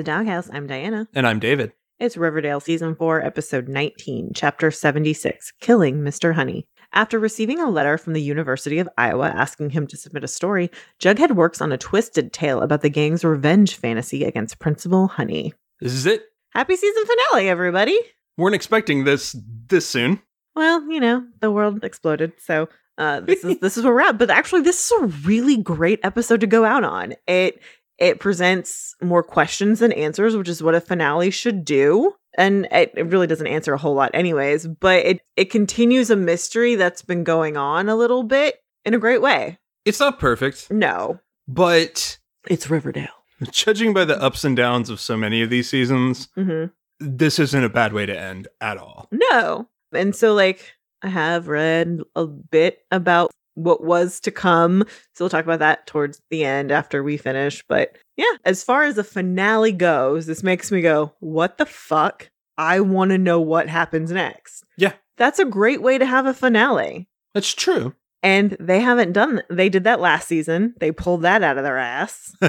the Doghouse. I'm Diana. And I'm David. It's Riverdale Season 4, Episode 19, Chapter 76 Killing Mr. Honey. After receiving a letter from the University of Iowa asking him to submit a story, Jughead works on a twisted tale about the gang's revenge fantasy against Principal Honey. This is it. Happy season finale, everybody! Weren't expecting this this soon. Well, you know, the world exploded, so uh, this is this is where we're at. But actually, this is a really great episode to go out on. It it presents more questions than answers, which is what a finale should do. And it, it really doesn't answer a whole lot, anyways, but it, it continues a mystery that's been going on a little bit in a great way. It's not perfect, No, but it's Riverdale. judging by the ups and downs of so many of these seasons, hmm this isn't a bad way to end at all. No. And so, like, I have read a bit about what was to come. So we'll talk about that towards the end after we finish. But yeah, as far as the finale goes, this makes me go, what the fuck? I want to know what happens next. Yeah. That's a great way to have a finale. That's true. And they haven't done they did that last season. They pulled that out of their ass.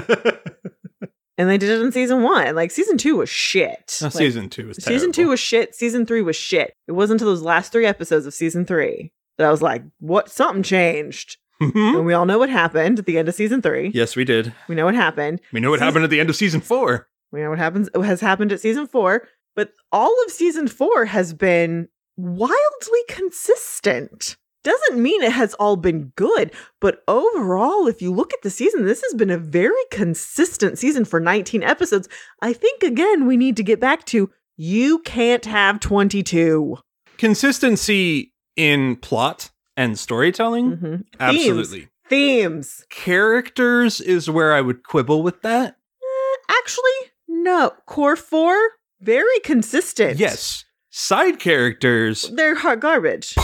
And they did it in season one. Like season two was shit. Now, Like, season two is Season two was shit. Season three was shit. It wasn't until those last three episodes of season three that I was like, what? Something changed. Mhm. And we all know what happened at the end of season three. Yes, we did. We know what happened. We know what Season- happened at the end of season four. We know what happens has happened at season four. But all of season four has been wildly consistent. Doesn't mean it has all been good, but overall, if you look at the season, this has been a very consistent season for 19 episodes. I think, again, we need to get back to you can't have 22. Consistency in plot and storytelling, Mhm. absolutely. Themes. Characters is where I would quibble with that. Eh, actually, no. Core four, very consistent. Yes, side characters. They're hot garbage.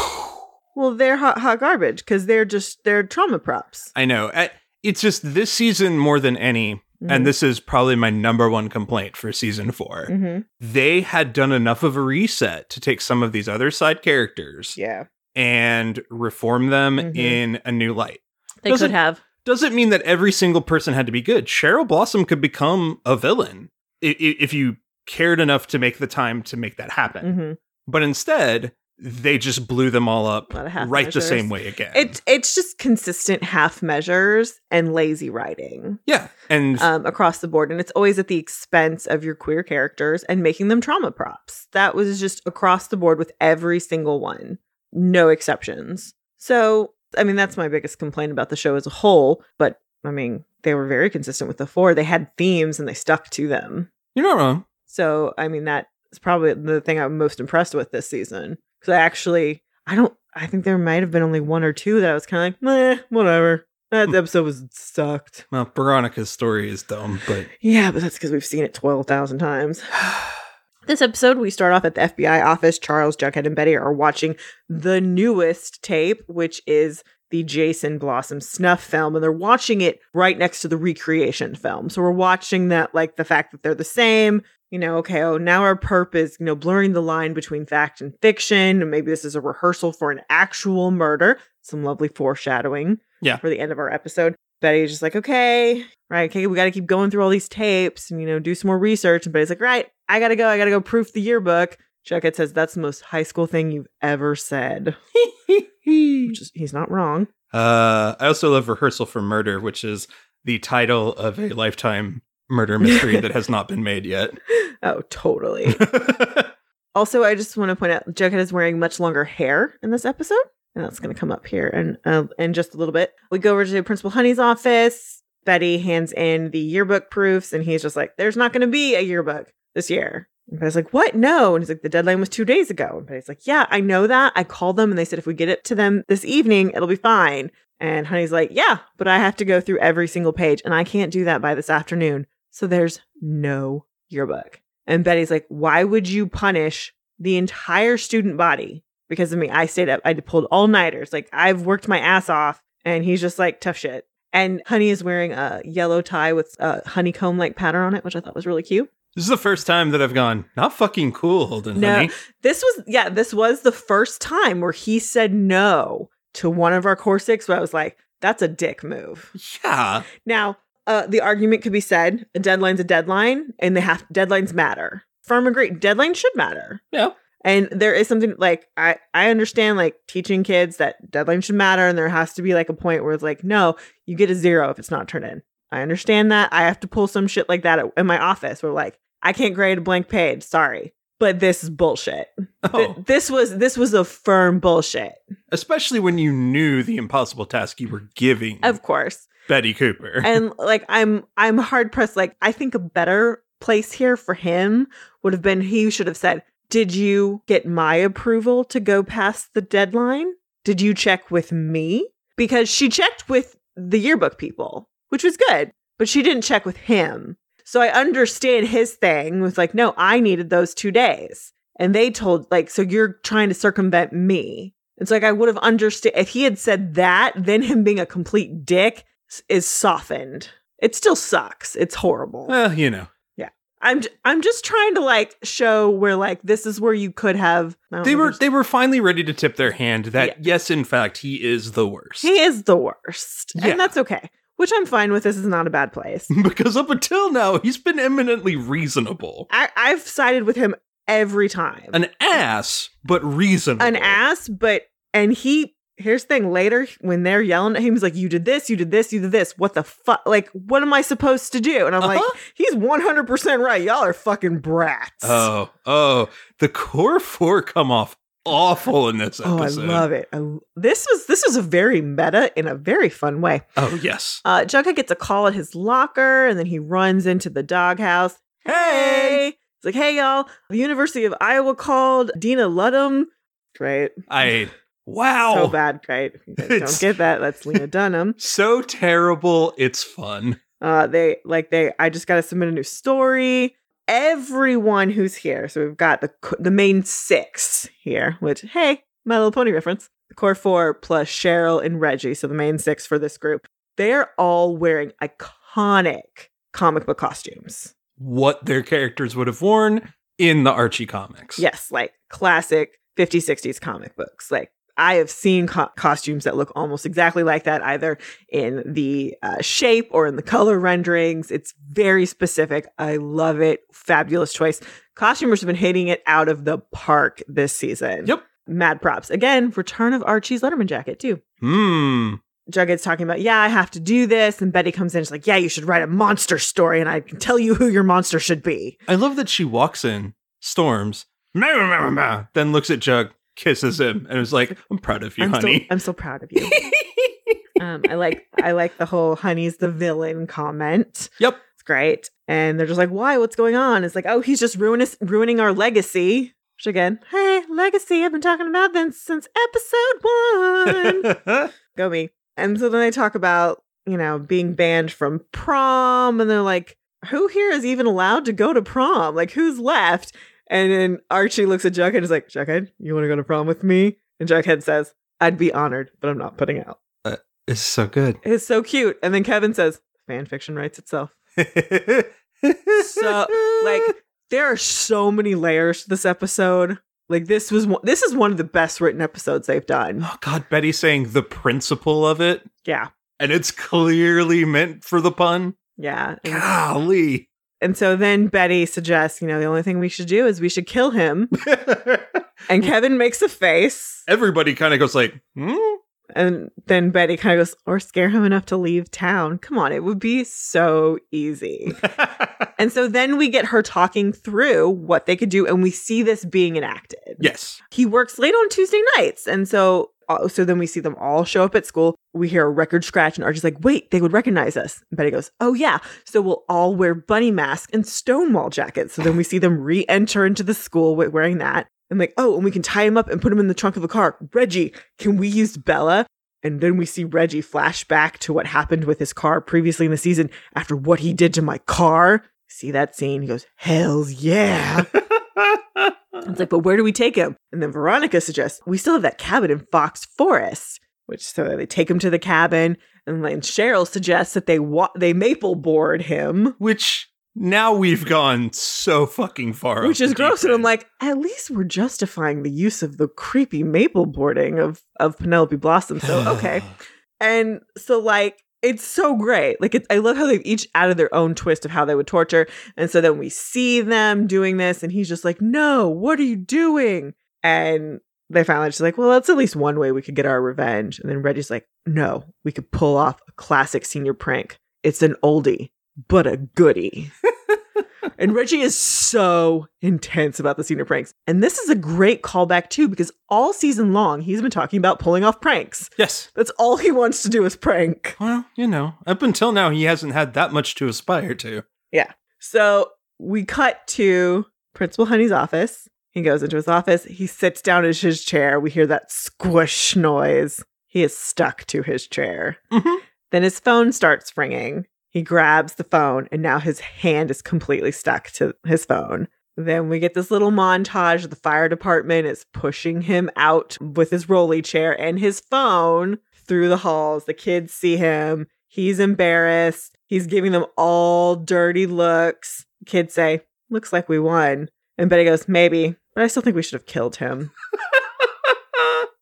well, they're hot, hot garbage because they're just, they're trauma props. I know. I- It's just this season more than any, Mhm. and this is probably my number one complaint for season 4 Mhm. They had done enough of a reset to take some of these other side characters Yeah. and reform them Mhm. in a new light. They Doesn't- could have. Doesn't mean that every single person had to be good. Cheryl Blossom could become a villain i- i- if you cared enough to make the time to make that happen. hmm But instead, they just blew them all up A lot of half right the same way again. It's it's just consistent half measures and lazy writing yeah, and um, across the board, and it's always at the expense of your queer characters and making them trauma props. That was just across the board with every single one, no exceptions. So, I mean, that's my biggest complaint about the show as a whole. But I mean, they were very consistent with the four. They had themes and they stuck to them. you're not wrong. So, I mean, that is probably the thing I'm most impressed with this season. Because I actually, I don't, I think there might have been only one or two that I was kind of like, meh, whatever. That hmm. episode was sucked. Well, Veronica's story is dumb, but Yeah, but that's because we've seen it 12,000 times. This episode, we start off at the FBI office. Charles, Jughead, and Betty are watching the newest tape, which is the Jason Blossom snuff film, and they're watching it right next to the recreation film. So we're watching that, like the fact that they're the same. You know, okay, oh, now our perp is, you know, blurring the line between fact and fiction. And maybe this is a rehearsal for an actual murder. Some lovely foreshadowing Yeah. for the end of our episode. Betty's just like, okay, right, okay, we got to keep going through all these tapes and, you know, do some more research. And Betty's like, right, I got to go. I got to go proof the yearbook. Jughead says, that's the most high school thing you've ever said. Which is, he's not wrong. uh, I also love Rehearsal for Murder, which is the title of a lifetime murder mystery that has not been made yet. Oh, totally. also, I just want to point out Jughead is wearing much longer hair in this episode. And that's going to come up here in, uh, in just a little bit. We go over to Principal Honey's office. Betty hands in the yearbook proofs, and he's just like, There's not going to be a yearbook this year. And Betty's like, What? No. And he's like, The deadline was two days ago. And Betty's like, Yeah, I know that. I called them, and they said, If we get it to them this evening, it'll be fine. And Honey's like, Yeah, but I have to go through every single page, and I can't do that by this afternoon. So there's no yearbook. And Betty's like, Why would you punish the entire student body? Because of me, I stayed up, I pulled all nighters. Like, I've worked my ass off. And he's just like, Tough shit. And Honey is wearing a yellow tie with a honeycomb like pattern on it, which I thought was really cute. This is the first time that I've gone, not fucking cool, Holden, No. honey. This was, yeah, this was the first time where he said no to one of our core six, where I was like, that's a dick move. Yeah. Now, uh, the argument could be said a deadline's a deadline and they have deadlines matter. Firm agree, deadlines should matter. Yeah. And there is something like I I understand like teaching kids that deadlines should matter and there has to be like a point where it's like no, you get a zero if it's not turned in. I understand that. I have to pull some shit like that at- in my office where like I can't grade a blank page, sorry. But this is bullshit. Th- Oh, this was this was a firm bullshit. especially when you knew the impossible task you were giving Of course. Betty Cooper. and like I'm I'm hard pressed like I think a better place here for him would have been he should have said, "Did you get my approval to go past the deadline? Did you check with me?" Because she checked with the yearbook people, which was good, but she didn't check with him. So I understand his thing was like, "No, I needed those 2 days." And they told like, "So you're trying to circumvent me." It's like I would have understood if he had said that, then him being a complete dick is softened. It still sucks. It's horrible. well, you know, Yeah. I'm j- I'm just trying to like show where like this is where you could have. They were they were finally ready to tip their hand that Yeah. yes, in fact, he is the worst. he is the worst, Yeah. and that's okay. Which I'm fine with. This is not a bad place. because up until now, he's been eminently reasonable. I I've sided with him every time. An ass, but reasonable. An ass, but and he. Here's the thing. Later, when they're yelling at him, he's like, "You did this. You did this. You did this. What the fuck? Like, what am I supposed to do?" And I'm like, Uh-huh. "He's 100 percent right. Y'all are fucking brats." Oh, oh, the core four come off awful in this episode. Oh, I love it. I, this was this was a very meta in a very fun way. Oh, yes. Uh, Jughead gets a call at his locker, and then he runs into the doghouse. Hey! It's like, hey y'all, the University of Iowa called Dina Ludham. Great, I wow. so bad. Great. If you guys It's- don't get that, that's Lena Dunham. So terrible, it's fun. Uh, they like they. I just got to submit a new story. Everyone who's here, so we've got the the main six here. Which hey, My Little Pony reference. The core four plus Cheryl and Reggie, so the main six for this group. They're all wearing iconic comic book costumes. What their characters would have worn in the Archie comics. Yes, like classic 50s, 60s comic books. Like I have seen co- costumes that look almost exactly like that, either in the uh, shape or in the color renderings. It's very specific. I love it. Fabulous choice. Costumers have been hitting it out of the park this season. Yep. Mad props. Again, return of Archie's Letterman jacket, too. Hmm. Jughead's talking about, yeah, I have to do this. And Betty comes in. She's like, yeah, you should write a monster story and I can tell you who your monster should be. I love that she walks in, storms, then looks at Jug, kisses him, and is like, I'm proud of you, I'm, honey. So, I'm so proud of you. um, I like I like the whole honey's the villain comment. yep. It's great. And they're just like, why? What's going on? It's like, oh, he's just ruining ruining our legacy. Which again, hey, legacy. I've been talking about this since episode one. Go me. And so then they talk about, you know, being banned from prom. And they're like, who here is even allowed to go to prom? Like, who's left? And then Archie looks at Jughead and is like, Jughead, you want to go to prom with me? And Jughead says, I'd be honored, but I'm not putting out. Uh, it's so good. It's so cute. And then Kevin says, fan fiction writes itself. So, like, there are so many layers to this episode. Like, this was one, this is one of the best written episodes they've done. oh God, Betty saying the principle of it, Yeah. and it's clearly meant for the pun. Yeah. Golly. And so then Betty suggests, you know, the only thing we should do is we should kill him. And Kevin makes a face. Everybody kind of goes like, hmm? And then Betty kind of goes, or scare him enough to leave town. Come on, it would be so easy. and so then we get her talking through what they could do, and we see this being enacted. yes. He works late on Tuesday nights. And so so then we see them all show up at school. We hear a record scratch, and Archie's like, wait, they would recognize us. And Betty goes, oh, yeah. So we'll all wear bunny masks and stonewall jackets. So then we see them re enter into the school wearing that. And like, oh, and we can tie him up and put him in the trunk of a car. Reggie, can we use Bella? And then we see Reggie flash back to what happened with his car previously in the season after what he did to my car. See that scene? He goes, Hells yeah. It's like, but where do we take him? And then Veronica suggests we still have that cabin in Fox Forest, which so they take him to the cabin. And then Cheryl suggests that they wa- they maple board him, Which now we've gone so fucking far. which is gross. And I'm like, at least we're justifying the use of the creepy maple boarding of of Penelope Blossom. So okay. And so like it's so great. Like, it's, I love how they've each added their own twist of how they would torture. And so then we see them doing this, and he's just like, No, what are you doing? And they finally just like, Well, that's at least one way we could get our revenge. And then Reggie's like, No, we could pull off a classic senior prank. It's an oldie, but a goodie. and Reggie is so intense about the senior pranks. And this is a great callback, too, because all season long, he's been talking about pulling off pranks. Yes. That's all he wants to do is prank. Well, you know, up until now, he hasn't had that much to aspire to. Yeah. So we cut to Principal Honey's office. He goes into his office. He sits down in his chair. We hear that squish noise. He is stuck to his chair. Mm-hmm. Then his phone starts ringing. He grabs the phone, and now his hand is completely stuck to his phone. Then we get this little montage. The fire department is pushing him out with his rolly chair and his phone through the halls. The kids see him. He's embarrassed. He's giving them all dirty looks. Kids say, Looks like we won. And Betty goes, Maybe, but I still think we should have killed him.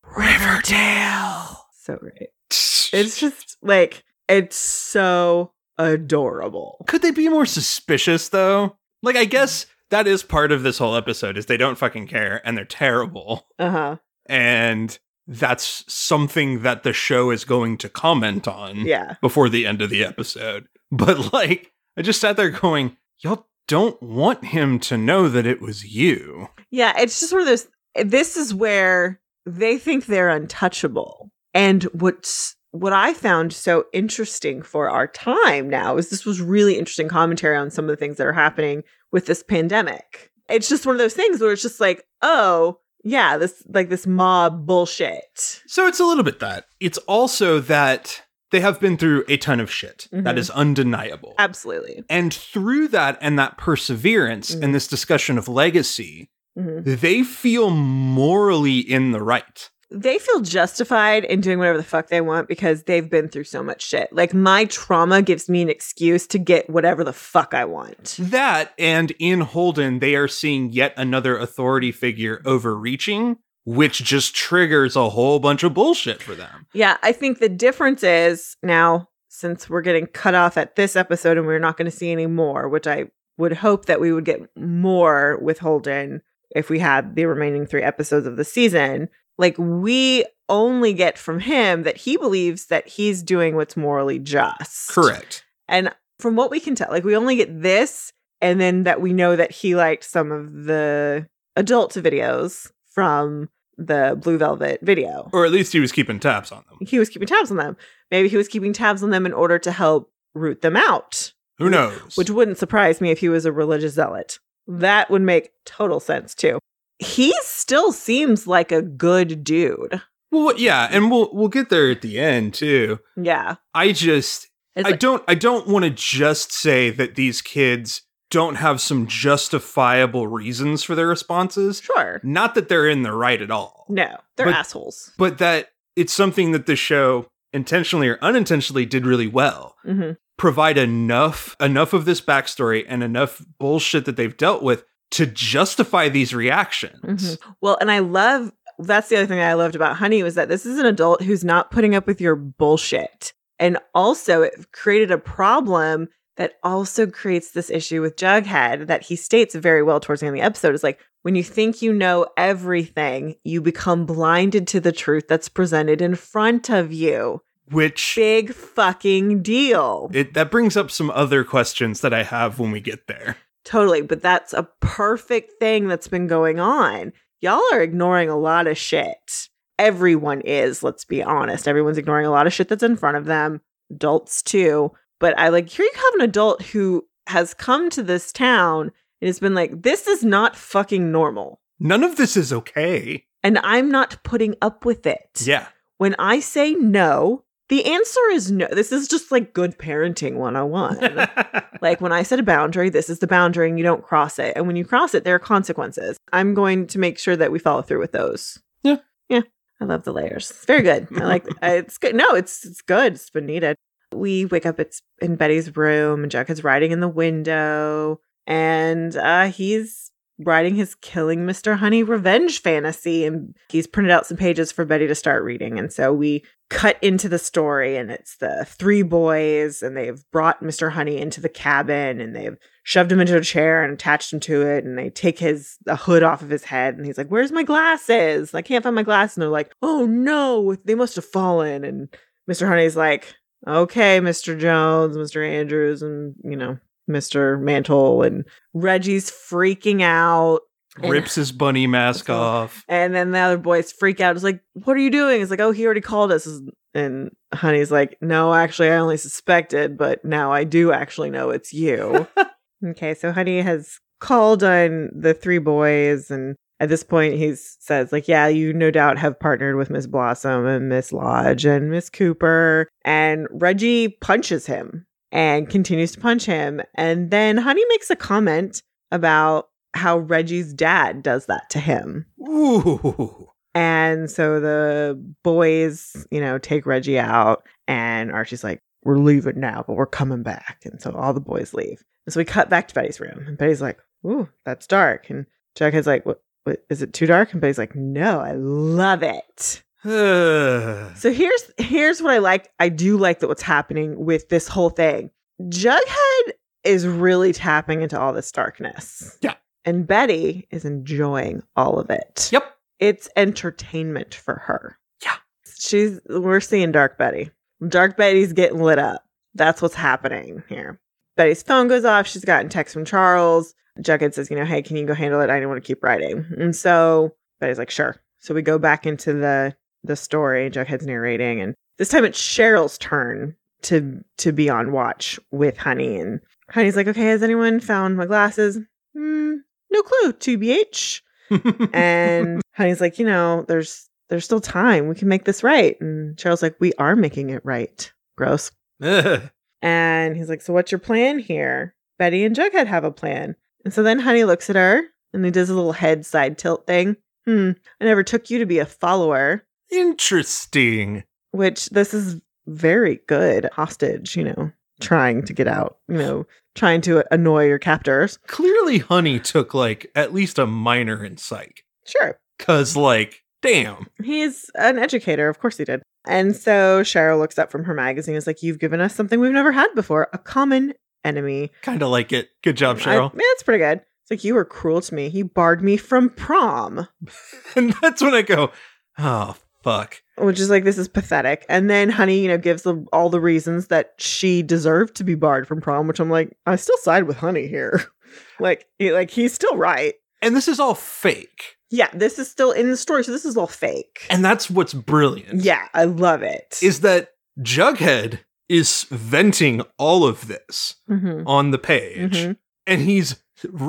Riverdale. So great. It's just like, it's so adorable. Could they be more suspicious though? Like I guess that is part of this whole episode is they don't fucking care and they're terrible. Uh huh. And that's something that the show is going to comment on Yeah. before the end of the episode. But like I just sat there going, y'all don't want him to know that it was you. Yeah, it's just one of those. This is where they think they're untouchable, and what's what I found so interesting for our time now is this was really interesting commentary on some of the things that are happening with this pandemic. It's just one of those things where it's just like, oh yeah, this like this mob bullshit. So it's a little bit that. It's also that they have been through a ton of shit. That Mhm. is undeniable. Absolutely. And through that and that perseverance Mhm. and this discussion of legacy, Mhm. they feel morally in the right. They feel justified in doing whatever the fuck they want because they've been through so much shit. Like my trauma gives me an excuse to get whatever the fuck I want. That and in Holden, they are seeing yet another authority figure overreaching, which just triggers a whole bunch of bullshit for them. Yeah, I think the difference is now since we're getting cut off at this episode and we're not going to see any more, which I would hope that we would get more with Holden if we had the remaining three episodes of the season. Like we only get from him that he believes that he's doing what's morally just. Correct. And from what we can tell, like we only get this and then that we know that he liked some of the adult videos from the Blue Velvet video Or at least he was keeping tabs on them. he was keeping tabs on them. Maybe he was keeping tabs on them in order to help root them out, Who knows? which wouldn't surprise me if he was a religious zealot. That would make total sense too. He still seems like a good dude. well, yeah, and we'll we'll get there at the end too. Yeah. I just It's I like- don't I don't want to just say that these kids don't have some justifiable reasons for their responses. sure. Not that they're in the right at all. No, they're But- assholes. but that it's something that the show intentionally or unintentionally did really well hmm provide enough enough of this backstory and enough bullshit that they've dealt with to justify these reactions mm-hmm. Well, and I love that's the other thing I loved about Honey was that this is an adult who's not putting up with your bullshit. And also it created a problem that also creates this issue with Jughead that he states very well towards the end of the episode is like when you think you know everything, you become blinded to the truth that's presented in front of you. which Big fucking deal. it that brings up some other questions that i have when we get there Totally. But that's a perfect thing that's been going on. Y'all are ignoring a lot of shit. Everyone is, let's be honest. Everyone's ignoring a lot of shit that's in front of them, adults too. But I like, here you have an adult who has come to this town and has been like, this is not fucking normal. none of this is okay And I'm not putting up with it. yeah When I say no, the answer is no. This is just like good parenting 101. Like when I set a boundary, this is the boundary and you don't cross it. And when you cross it, there are consequences. I'm going to make sure that we follow through with those. Yeah. Yeah. I love the layers. It's very good. I like it's good. No, it's it's good. It's been needed. We wake up it's in Betty's room and Jughead's riding in the window and uh he's writing his killing Mr. Honey revenge fantasy and he's printed out some pages for Betty to start reading. And so we cut into the story and it's the three boys and they've brought Mr. Honey into the cabin and they've shoved him into a chair and attached him to it and they take his the hood off of his head and he's like, Where's my glasses? I can't find my glasses. And they're like, Oh no, they must have fallen. And Mr. Honey's like, Okay, Mr. Jones, Mr. Andrews, and you know, Mr. Mantle and Reggie's freaking out. Rips his bunny mask off. And then the other boys freak out. It's like, what are you doing? It's like, oh, he already called us. And Honey's like, no, actually, I only suspected, but now I do actually know it's you. okay, so Honey has called on the three boys. And at this point, he says, like, yeah, you no doubt have partnered with Miss Blossom and Miss Lodge and Miss Cooper. And Reggie punches him and continues to punch him. And then Honey makes a comment about how Reggie's dad does that to him. Ooh. And so the boys, you know, take Reggie out, and Archie's like, We're leaving now, but we're coming back. And so all the boys leave. And so we cut back to Betty's room, and Betty's like, Ooh, that's dark. And Jughead's like, What? What is it too dark? And Betty's like, No, I love it. So here's here's what I like. I do like that what's happening with this whole thing. Jughead is really tapping into all this darkness. Yeah. And Betty is enjoying all of it. yep. It's entertainment for her. Yeah. She's we're seeing Dark Betty. Dark Betty's getting lit up. That's what's happening here. Betty's phone goes off. She's gotten text from Charles. Jughead says, you know, hey, can you go handle it? I don't want to keep writing. And so Betty's like, sure. So we go back into the the story. Jughead's narrating, and this time it's Cheryl's turn to to be on watch with Honey. And Honey's like, okay, has anyone found my glasses? Hmm, no clue. TBH. And Honey's like, you know, there's there's still time. We can make this right. And Cheryl's like, we are making it right. Gross. Ugh. And he's like, so what's your plan here? Betty and Jughead have a plan. And so then Honey looks at her and he does a little head side tilt thing. Hmm. I never took you to be a follower, Interesting. which this is very good. Hostage, you know, trying to get out, you know, trying to annoy your captors. Clearly, Honey took like at least a minor in psych. Sure. Cause like, damn. He's an educator. Of course he did. And so Cheryl looks up from her magazine and is like, You've given us something we've never had before a common enemy. Kind of like it. Good job, I- Cheryl. yeah, it's pretty good. It's like, You were cruel to me. You barred me from prom, and that's when I go, oh fuck. which is like, This is pathetic. And then Honey, you know, gives the, all the reasons that she deserved to be barred from prom, which I'm like, I still side with Honey here. like, he- like he's still right. And this is all fake. Yeah, this is still in the story. So this is all fake. And that's what's brilliant. Yeah, I love it. Is that Jughead is venting all of this Mhm. on the page Mhm. and he's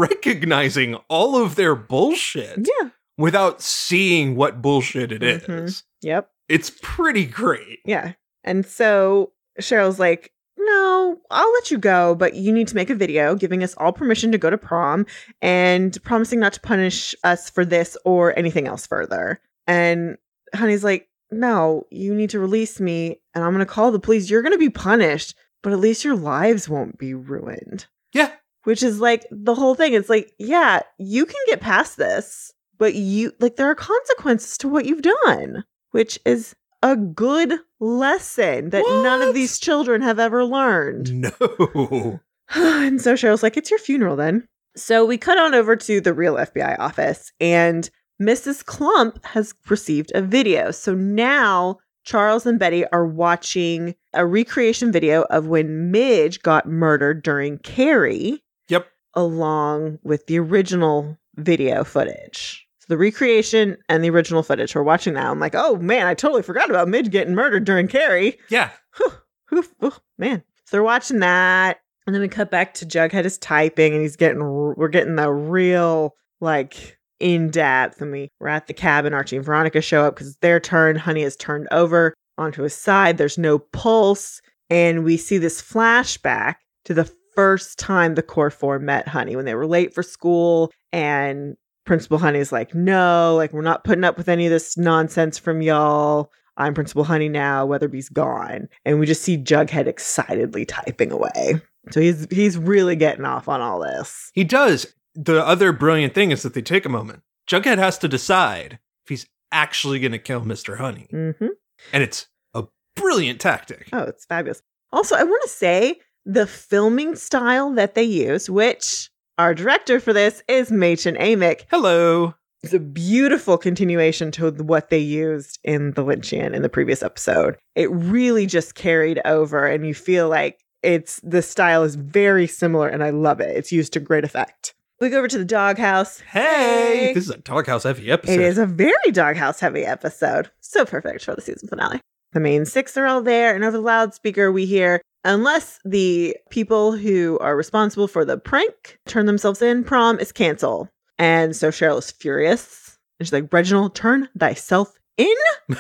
recognizing all of their bullshit Yeah. Without seeing what bullshit it is. Mhm. Yep. It's pretty great. Yeah. And so Cheryl's like, no, I'll let you go, but you need to make a video giving us all permission to go to prom and promising not to punish us for this or anything else further. And Honey's like, no, you need to release me and I'm going to call the police. You're going to be punished, but at least your lives won't be ruined. Yeah. Which is like the whole thing. It's like, yeah, you can get past this, but you, like, there are consequences to what you've done, which is a good lesson that none of these children have ever learned. No. and so Cheryl's like, it's your funeral then. So we cut on over to the real FBI office, and Mrs. Clump has received a video. So now Charles and Betty are watching a recreation video of when Midge got murdered during Carrie, Yep. along with the original video footage. The recreation and the original footage. We're watching now. I'm like, oh man, I totally forgot about Midge getting murdered during Carrie. Yeah. Whew, whew, man. So they're watching that. And then we cut back to Jughead is typing and he's getting, we're getting the real, like, in depth. And we, we're at the cabin. Archie and Veronica show up because it's their turn. Honey is turned over onto his side. There's no pulse. And we see this flashback to the first time the core four met Honey when they were late for school. And Principal Honey's like, no, like, we're not putting up with any of this nonsense from y'all. I'm Principal Honey now, Weatherbee's gone. And we just see Jughead excitedly typing away. So he's he's really getting off on all this. He does. the other brilliant thing is that they take a moment. Jughead has to decide if he's actually going to kill Mr. Honey. Mm-hmm. And it's a brilliant tactic. Oh, it's fabulous. Also, I want to say the filming style that they use, which our director for this is Mädchen Amick, Hello. It's a beautiful continuation to what they used in The Lynchian in the previous episode. It really just carried over, and you feel like it's the style is very similar, and I love it. It's used to great effect. We go over to the doghouse. Hey, this is a doghouse heavy episode. It is a very doghouse heavy episode. So perfect for the season finale. The main six are all there, and over the loudspeaker, we hear unless the people who are responsible for the prank turn themselves in, prom is cancelled. And so Cheryl is furious. And she's like, Reginald, turn thyself in.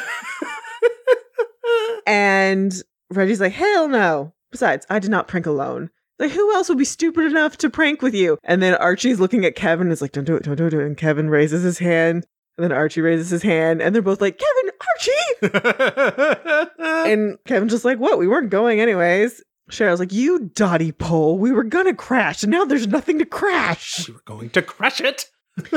and Reggie's like, hell no. Besides, I did not prank alone. Like, who else would be stupid enough to prank with you? And then Archie's looking at Kevin and is like, don't do it, don't do it. And Kevin raises his hand. And then Archie raises his hand. And they're both like, Kevin, Archie. and Kevin's just like, what? We weren't going anyways. Cheryl's like, you dotty pole. We were gonna crash. And now there's nothing to crash. we were going to crush it.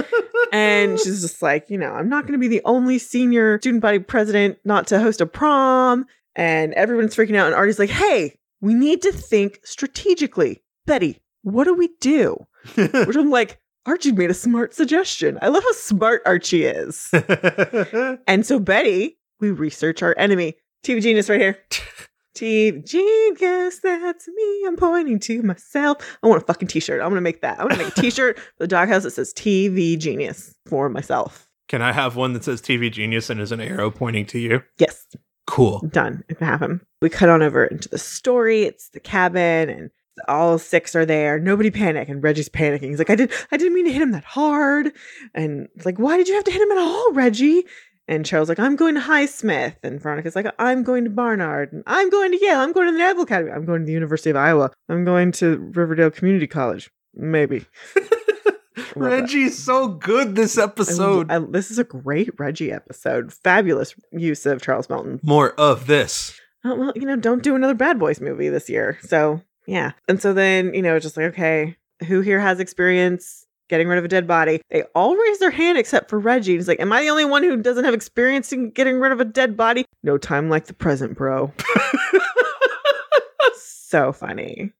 And she's just like, you know, I'm not going to be the only senior student body president not to host a prom. And everyone's freaking out. And Archie's like, hey, we need to think strategically. Betty, what do we do? Which I'm like, Archie made a smart suggestion. I love how smart Archie is. and so, Betty, we research our enemy. TV Genius right here. TV Genius, that's me. I'm pointing to myself. I want a fucking t shirt. I'm going to make that. I'm going to make a t shirt for the doghouse that says TV Genius for myself. Can I have one that says TV Genius and is an arrow pointing to you? Yes, Cool. done. It can happen. We cut on over into the story. It's the cabin and all six are there. Nobody panic. And Reggie's panicking. He's like, I did I didn't mean to hit him that hard. And it's like, why did you have to hit him at all, Reggie? And Cheryl's like, I'm going to Highsmith. And Veronica's like, I'm going to Barnard. And I'm going to Yale. I'm going to the Naval Academy. I'm going to the University of Iowa. I'm going to Riverdale Community College. Maybe. Love that. Reggie's so good this episode. I- I- this is a great Reggie episode. Fabulous use of Charles Melton. More of this. oh, well, you know, don't do another Bad Boys movie this year. So, yeah. And so then, you know, just like, okay, who here has experience getting rid of a dead body? They all raise their hand except for Reggie. He's like, Am I the only one who doesn't have experience in getting rid of a dead body? No time like the present, bro. so funny.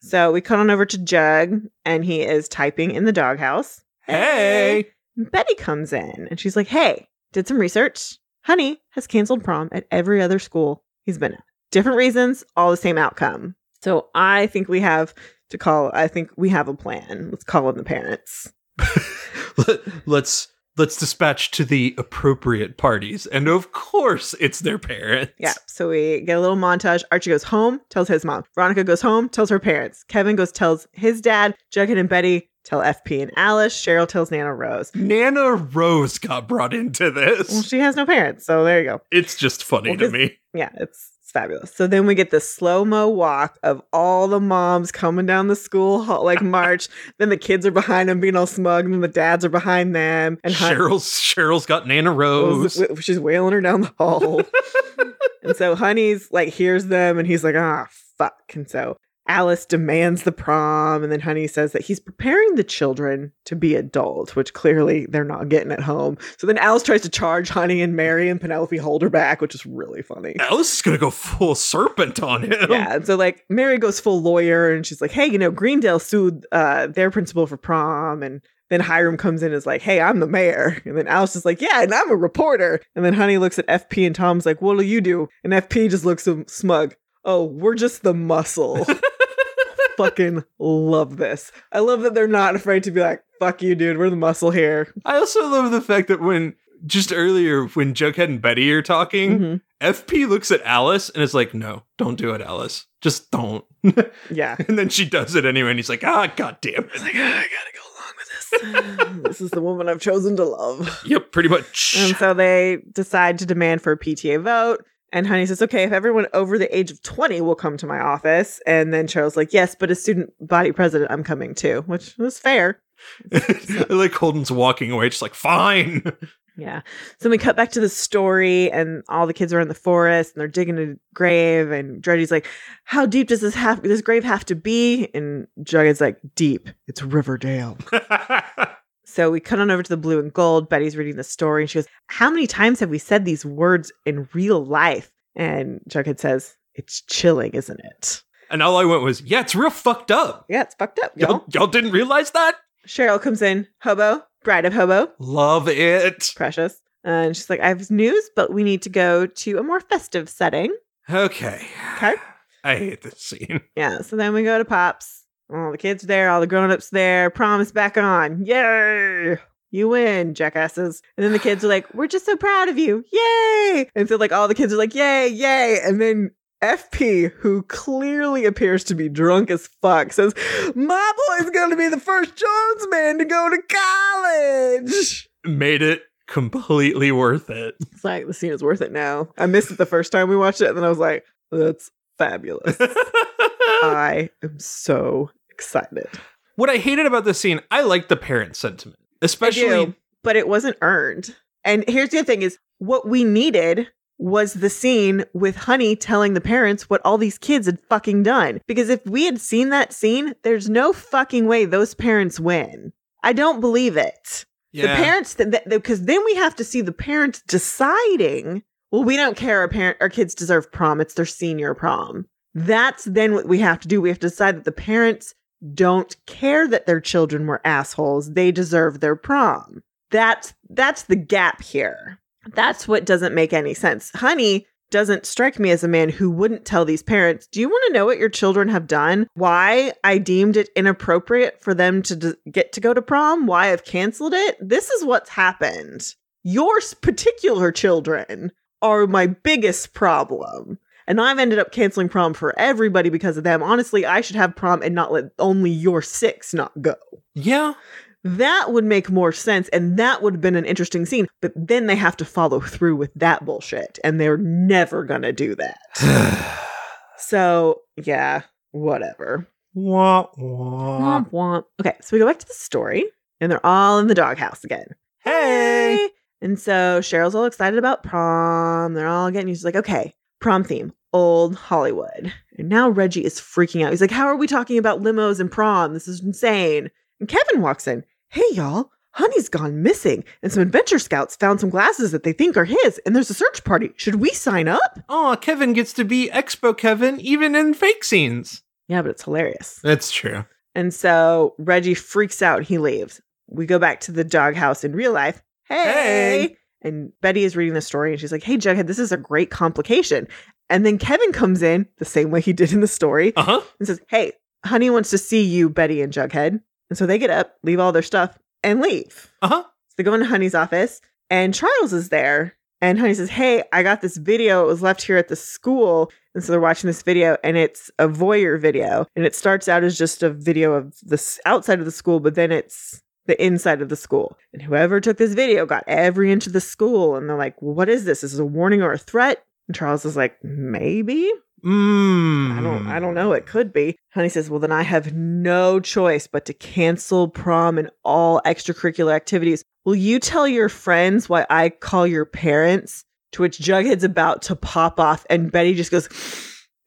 So we cut on over to Jug, and he is typing in the doghouse. hey. Betty comes in and she's like, Hey, did some research. Honey has canceled prom at every other school he's been at. Different reasons, all the same outcome. So I think we have to call, I think we have a plan. Let's call in the parents. Let, let's let's dispatch to the appropriate parties, and of course, it's their parents. Yeah. So we get a little montage. Archie goes home, tells his mom. Veronica goes home, tells her parents. Kevin goes, tells his dad. Jughead and Betty tell FP and Alice. Cheryl tells Nana Rose. Nana Rose got brought into this. Well, she has no parents. So there you go. it's just funny Well, to me. Yeah, it's, it's fabulous. So then we get the slow mo walk of all the moms coming down the school hall, like march. then the kids are behind them being all smug, and then the dads are behind them. And Hun- Cheryl's Cheryl's got Nana Rose. she's wailing her down the hall. and so Honey's like hears them, and he's like, ah, fuck. And so Alice demands the prom, and then Honey says that he's preparing the children to be adults, which clearly they're not getting at home. So then Alice tries to charge Honey and Mary, and Penelope hold her back, which is really funny. Alice is gonna go full serpent on him. Yeah, and so like Mary goes full lawyer, and she's like, "Hey, you know, Greendale sued uh, their principal for prom," and then Hiram comes in and is like, "Hey, I'm the mayor," and then Alice is like, "Yeah, and I'm a reporter," and then Honey looks at FP and Tom's like, "What'll you do?" And FP just looks smug. Oh, we're just the muscle. Fucking love this. I love that they're not afraid to be like, "Fuck you, dude. We're the muscle here." I also love the fact that when just earlier when Jughead and Betty are talking, Mhm. FP looks at Alice and is like, "No, don't do it, Alice. Just don't." Yeah. and then she does it anyway, and he's like, "Ah, god damn it." Like, "Ah, I gotta go along with this. this is the woman I've chosen to love. Yep, pretty much. And so they decide to demand for a PTA vote. And Honey says, okay, if everyone over the age of 20 will come to my office. And then Cheryl's like, yes, but as student body president, I'm coming too, which was fair. Like Holden's walking away, just like, fine. Yeah. So we cut back to the story, and all the kids are in the forest, and they're digging a grave. And Reggie's like, "How deep does this have this grave have to be?" And Jughead's like, "Deep. It's Riverdale." so we cut on over to the blue and gold. Betty's reading the story, and she goes, "How many times have we said these words in real life?" And Jughead says, "It's chilling, isn't it?" and all I went was, yeah, it's real fucked up. Yeah, it's fucked up, y'all. Y'all, y'all didn't realize that? Cheryl comes in, hobo, bride of hobo, Love it. precious. And she's like, I have news, but we need to go to a more festive setting. Okay. Okay. I hate this scene. Yeah. So then we go to Pops. All the kids are there, all the grown ups there. Prom is back on. Yay! You win, jackasses. And then the kids are like, We're just so proud of you. Yay! And so, like, all the kids are like, Yay, yay. And then FP, who clearly appears to be drunk as fuck, says, My boy's gonna be the first Jones man to go to college. Made it completely worth it. It's like the scene is worth it now. I missed it the first time we watched it, and then I was like, That's fabulous. I am so excited. what I hated about this scene, I liked the parent sentiment, especially. do, but it wasn't earned. And here's the other thing is what we needed was the scene with Honey telling the parents what all these kids had fucking done. Because if we had seen that scene, there's no fucking way those parents win. I don't believe it. The parents, because then we have to see the parents deciding, well, we don't care. Our parent, our kids deserve prom. It's their senior prom. That's then what we have to do. We have to decide that the parents don't care that their children were assholes. They deserve their prom. That's that's the gap here. That's what doesn't make any sense. Honey doesn't strike me as a man who wouldn't tell these parents, "Do you want to know what your children have done? Why I deemed it inappropriate for them to d- get to go to prom? Why I've canceled it? This is what's happened. Your particular children are my biggest problem." And I've ended up canceling prom for everybody because of them. Honestly, I should have prom and not let only your six not go. Yeah. That would make more sense. And that would have been an interesting scene. But then they have to follow through with that bullshit. And they're never going to do that. So, yeah, whatever. wah, wah. Womp womp. Okay, so we go back to the story, and they're all in the doghouse again. Hey. And so Cheryl's all excited about prom. They're all getting used to like, okay, prom theme, old Hollywood. And now Reggie is freaking out. He's like, How are we talking about limos and prom? This is insane. And Kevin walks in. Hey, y'all, Honey's gone missing. And some adventure scouts found some glasses that they think are his. And there's a search party. Should we sign up? Oh, Kevin gets to be Expo Kevin even in fake scenes. Yeah, but it's hilarious. That's true. And so Reggie freaks out he leaves. We go back to the doghouse in real life. Hey. Hey. And Betty is reading the story and she's like, Hey, Jughead, this is a great complication. And then Kevin comes in the same way he did in the story Uh huh. and says, Hey, Honey wants to see you, Betty and Jughead. And so they get up, leave all their stuff, and leave. Uh huh. So they go into Honey's office, and Charles is there. And Honey says, Hey, I got this video. It was left here at the school. And so they're watching this video, and it's a voyeur video. And it starts out as just a video of the s- outside of the school, but then it's the inside of the school. And whoever took this video got every inch of the school. And they're like, well, What is this? Is this a warning or a threat? And Charles is like, Maybe. Mm. I don't I don't know. It could be. Honey says, Well, then I have no choice but to cancel prom and all extracurricular activities. Will you tell your friends why I call your parents? To which Jughead's about to pop off, and Betty just goes,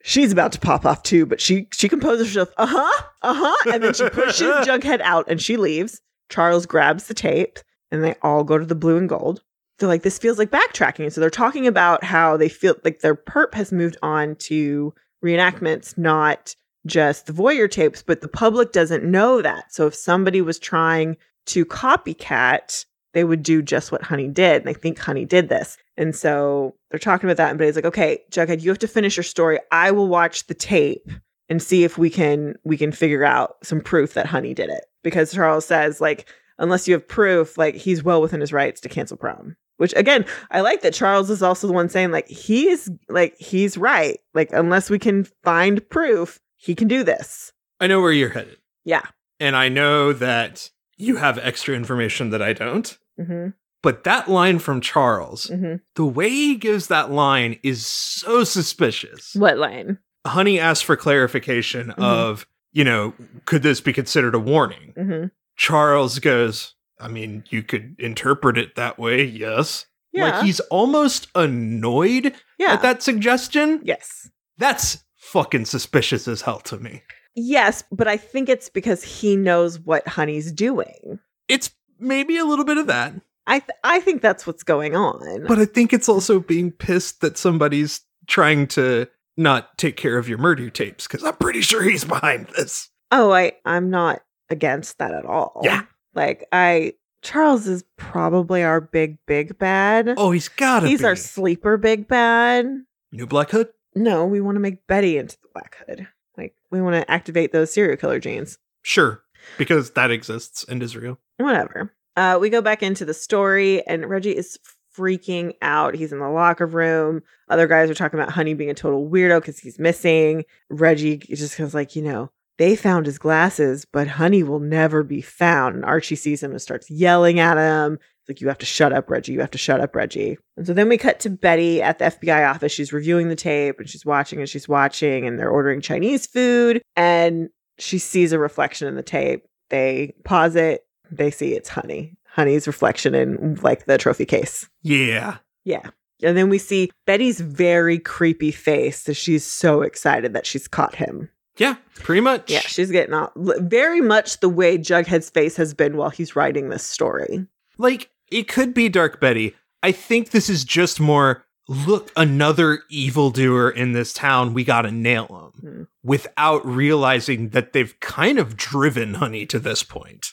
She's about to pop off too, but she she composes herself, uh-huh, uh-huh. And then she pushes Jughead out and she leaves. Charles grabs the tape and they all go to the blue and gold. They're like, this feels like backtracking. And so they're talking about how they feel like their perp has moved on to reenactments, not just the voyeur tapes, but the public doesn't know that. So if somebody was trying to copycat, they would do just what Honey did. And they think Honey did this. And so they're talking about that. And Betty's like, okay, Jughead, you have to finish your story. I will watch the tape and see if we can we can figure out some proof that Honey did it. Because Charles says, like, unless you have proof, like he's well within his rights to cancel prom. Which again, I like that Charles is also the one saying, like, he's like he's right. Like, unless we can find proof, he can do this. I know where you're headed. Yeah. And I know that you have extra information that I don't. Mm-hmm. But that line from Charles, Mm-hmm. the way he gives that line is so suspicious. What line? Honey asks for clarification of, you know, could this be considered a warning? Mm-hmm. Charles goes, I mean, you could interpret it that way, yes. Yeah. Like he's almost annoyed yeah. at that suggestion. yes. That's fucking suspicious as hell to me. Yes, but I think it's because he knows what Honey's doing. It's maybe a little bit of that, I th- I think that's what's going on. but I think it's also being pissed that somebody's trying to not take care of your murder tapes because I'm pretty sure he's behind this. oh, I I'm not against that at all. Yeah. Like I Charles is probably our big big bad. Oh, he's gotta He's be. our sleeper big bad. New Black Hood? No, we want to make Betty into the Black Hood. Like we want to activate those serial killer genes. Sure, because that exists and is real. Whatever. Uh, we go back into the story, and Reggie is freaking out. He's in the locker room. Other guys are talking about Honey being a total weirdo because he's missing. Reggie just goes like, you know, they found his glasses, but Honey will never be found. And Archie sees him and starts yelling at him. It's like, you have to shut up, Reggie. You have to shut up, Reggie. And so then we cut to Betty at the FBI office. She's reviewing the tape and she's watching and she's watching, and they're ordering Chinese food. And she sees a reflection in the tape. They pause it. They see it's Honey. Honey's reflection in like the trophy case. Yeah. Yeah. And then we see Betty's very creepy face as she's so excited that she's caught him. Yeah, pretty much. Yeah, she's getting all very much the way Jughead's face has been while he's writing this story. Like, it could be Dark Betty. I think this is just more look, another evildoer in this town. We gotta nail him Hmm. without realizing that they've kind of driven Honey to this point.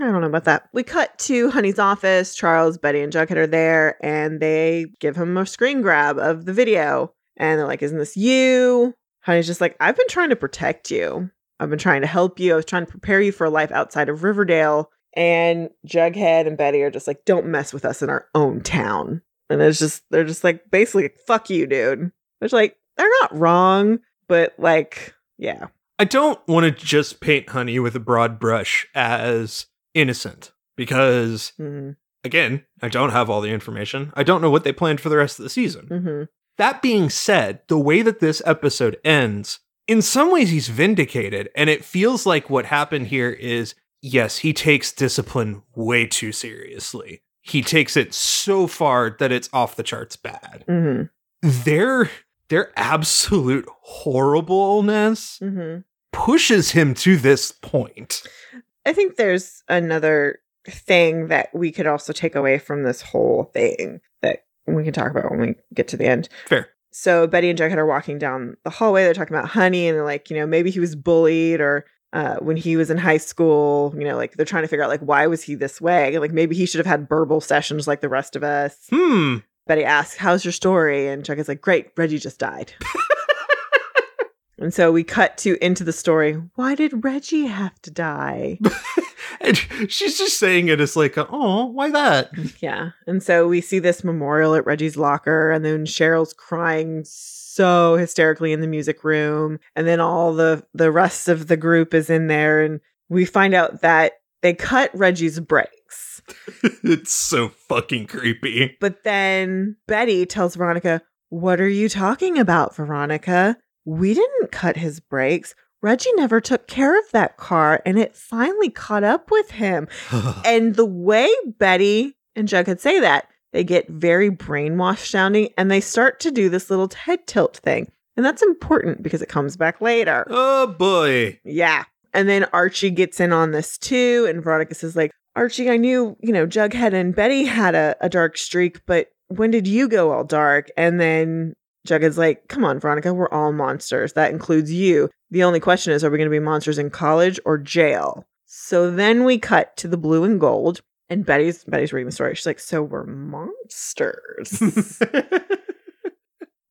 I don't know about that. We cut to Honey's office. Charles, Betty, and Jughead are there, and they give him a screen grab of the video. And they're like, Isn't this you? Honey's just like, I've been trying to protect you. I've been trying to help you. I was trying to prepare you for a life outside of Riverdale. And Jughead and Betty are just like, Don't mess with us in our own town. And it's just, they're just like, basically, fuck you, dude. It's like, they're not wrong, but like, yeah. I don't want to just paint Honey with a broad brush as innocent because, hmm again, I don't have all the information. I don't know what they planned for the rest of the season. hmm That being said, the way that this episode ends, in some ways he's vindicated, and it feels like what happened here is yes, he takes discipline way too seriously. He takes it so far that it's off the charts bad. hmm Their their absolute horribleness hmm pushes him to this point. I think there's another thing that we could also take away from this whole thing that we can talk about when we get to the end. Fair. So Betty and Jughead are walking down the hallway. They're talking about Honey, and they're like, you know, maybe he was bullied, or uh, when he was in high school, you know, like they're trying to figure out like why was he this way? Like maybe he should have had verbal sessions like the rest of us. Hmm. Betty asks, "How's your story?" And Jughead's like, "Great, Reggie just died." and so we cut to into the story. Why did Reggie have to die? And she's just saying it as like, oh, why that? Yeah. And so we see this memorial at Reggie's locker, and then Cheryl's crying so hysterically in the music room. And then all the the rest of the group is in there, and we find out that they cut Reggie's brakes. it's so fucking creepy. But then Betty tells Veronica, What are you talking about, Veronica? We didn't cut his brakes. Reggie never took care of that car, and it finally caught up with him. And the way Betty and Jughead say that, they get very brainwashed sounding and they start to do this little head tilt thing. And that's important because it comes back later. oh boy. Yeah. And then Archie gets in on this too. And Veronica says, like, Archie, I knew, you know, Jughead and Betty had a, a dark streak, but when did you go all dark? And then Jughead's like, come on, Veronica, we're all monsters. That includes you. The only question is, are we going to be monsters in college or jail? So then we cut to the blue and gold. And Betty's Betty's reading the story. She's like, "So we're monsters."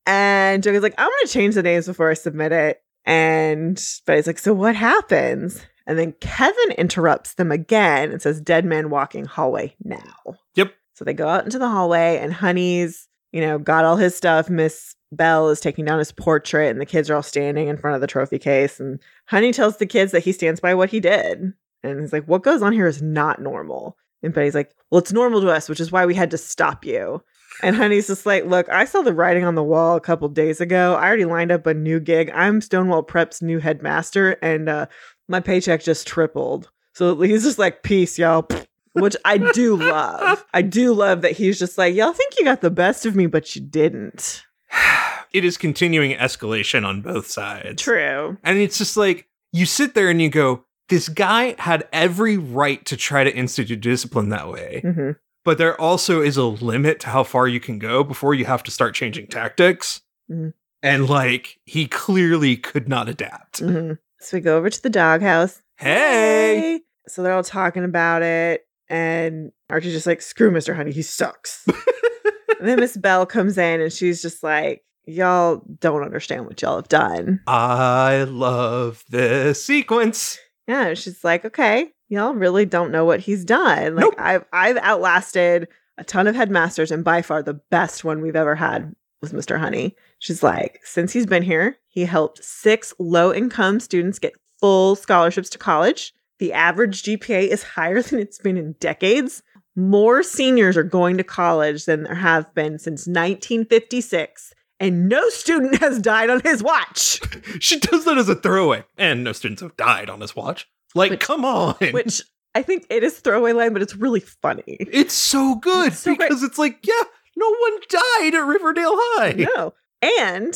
and Jughead's like, "I'm gonna change the names before I submit it." And Betty's like, "So what happens?" And then Kevin interrupts them again and says, "Dead man walking hallway now." Yep. So they go out into the hallway, and Honey's, you know, got all his stuff. Miss Bell is taking down his portrait, and the kids are all standing in front of the trophy case. And Honey tells the kids that he stands by what he did. And he's like, What goes on here is not normal. And Betty's like, Well, it's normal to us, which is why we had to stop you. And Honey's just like, Look, I saw the writing on the wall a couple days ago. I already lined up a new gig. I'm Stonewall Prep's new headmaster, and uh, my paycheck just tripled. So he's just like, Peace, y'all. which I do love. I do love that he's just like, y'all think you got the best of me, but you didn't. it is continuing escalation on both sides. True. And it's just like, you sit there and you go, this guy had every right to try to institute discipline that way. hmm But there also is a limit to how far you can go before you have to start changing tactics. Mhm. And like, he clearly could not adapt. hmm So we go over to the doghouse. Hey! So they're all talking about it, and Archie's just like, "Screw Mr. Honey, he sucks." and then Miss Bell comes in, and she's just like, "Y'all don't understand what y'all have done." I love this sequence. Yeah, she's like, "Okay, y'all really don't know what he's done. Like, Nope. I've I've outlasted a ton of headmasters, and by far the best one we've ever had was Mr. Honey." She's like, "Since he's been here, he helped six low income students get full scholarships to college." The average GPA is higher than it's been in decades. More seniors are going to college than there have been since 1956, and no student has died on his watch. She does that as a throwaway. And no students have died on his watch. Like, Which- come on. Which I think it is throwaway line, but it's really funny. it's so good It's so great. because it's like, yeah, no one died at Riverdale High. No. And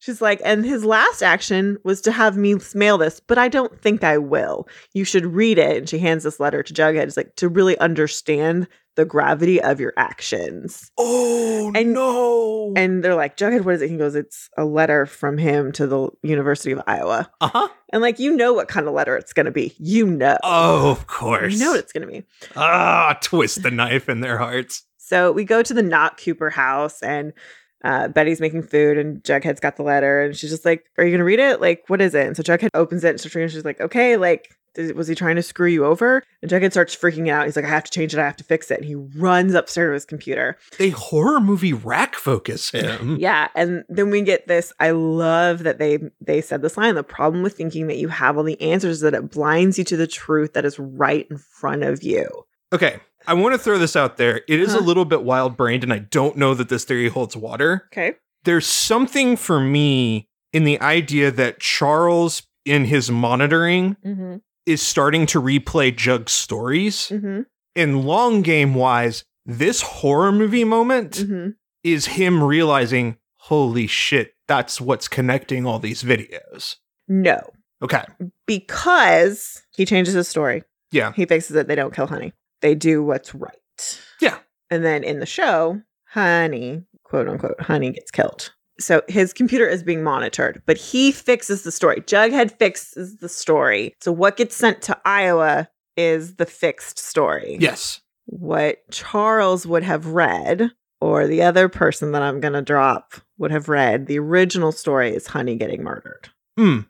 she's like, and his last action was to have me mail this, but I don't think I will. You should read it. And she hands this letter to Jughead. It's like to really understand the gravity of your actions. Oh, And- no. And they're like, Jughead, what is it? He goes, It's a letter from him to the University of Iowa. uh huh. And like, you know what kind of letter it's going to be. You know. Oh, of course. You know what it's going to be. Ah, twist the knife in their hearts. So we go to the not Cooper house and uh, Betty's making food and Jughead's got the letter and she's just like, Are you going to read it? Like, what is it? And so Jughead opens it and starts reading. She's like, Okay, like, did, was he trying to screw you over? And Jughead starts freaking out. He's like, I have to change it. I have to fix it. And he runs upstairs to his computer. They horror movie rack focus him. Yeah. And then we get this. I love that they they said this line. The problem with thinking that you have all the answers is that it blinds you to the truth that is right in front of you. Okay, I want to throw this out there. It is a Huh? little bit wild brained, and I don't know that this theory holds water. Okay. There's something for me in the idea that Charles, in his monitoring, Mm-hmm. is starting to replay Jug's stories. Mm-hmm. And long game wise, this horror movie moment Mm-hmm. is him realizing, holy shit, that's what's connecting all these videos. No. Okay. because he changes his story. Yeah. He fixes it. They don't kill Honey. They do what's right. Yeah. And then in the show, Honey, quote unquote, Honey gets killed. So his computer is being monitored, but he fixes the story. Jughead fixes the story. So what gets sent to Iowa is the fixed story. Yes. What Charles would have read, or the other person that I'm going to drop would have read, the original story is Honey getting murdered. Hmm.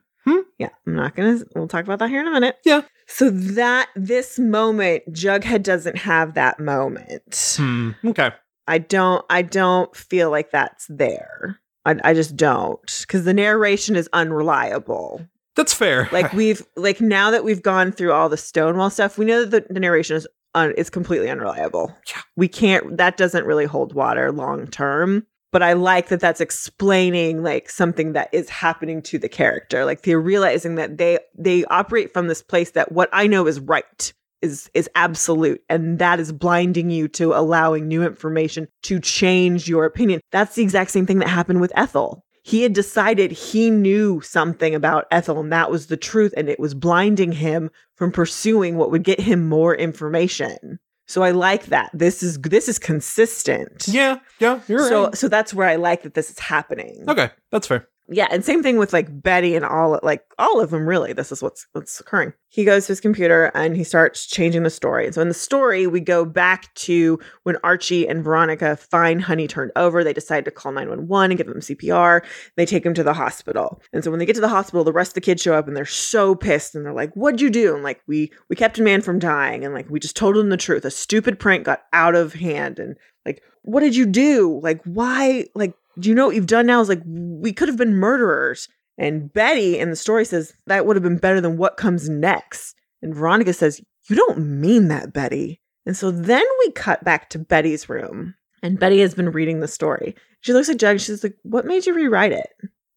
Yeah, I'm not gonna. We'll talk about that here in a minute. Yeah. So that this moment, Jughead doesn't have that moment. Hmm. Okay. I don't. I don't feel like that's there. I, I just don't because the narration is unreliable. That's fair. Like we've like now that we've gone through all the Stonewall stuff, we know that the, the narration is un, is completely unreliable. Yeah. We can't. That doesn't really hold water long term. But I like that that's explaining like something that is happening to the character. Like they're realizing that they they operate from this place that what I know is right is is absolute and that is blinding you to allowing new information to change your opinion. That's the exact same thing that happened with Ethel. He had decided he knew something about Ethel and that was the truth and it was blinding him from pursuing what would get him more information. So I like that. This is this is consistent. yeah. Yeah. You're so right. so that's where I like that this is happening. Okay. That's fair. Yeah, and same thing with like Betty and all like all of them really. This is what's what's occurring. He goes to his computer and he starts changing the story. And so in the story, we go back to when Archie and Veronica find Honey turned over. They decide to call 911 and give him CPR. They take him to the hospital. And so when they get to the hospital, the rest of the kids show up and they're so pissed and they're like, What'd you do? And like, we we kept a man from dying and like we just told him the truth. A stupid prank got out of hand and like, what did you do? Like, why like do you know what you've done now? Is like we could have been murderers. And Betty in the story says that would have been better than what comes next. And Veronica says, You don't mean that, Betty. And so then we cut back to Betty's room. And Betty has been reading the story. She looks at Jug. She's like, What made you rewrite it?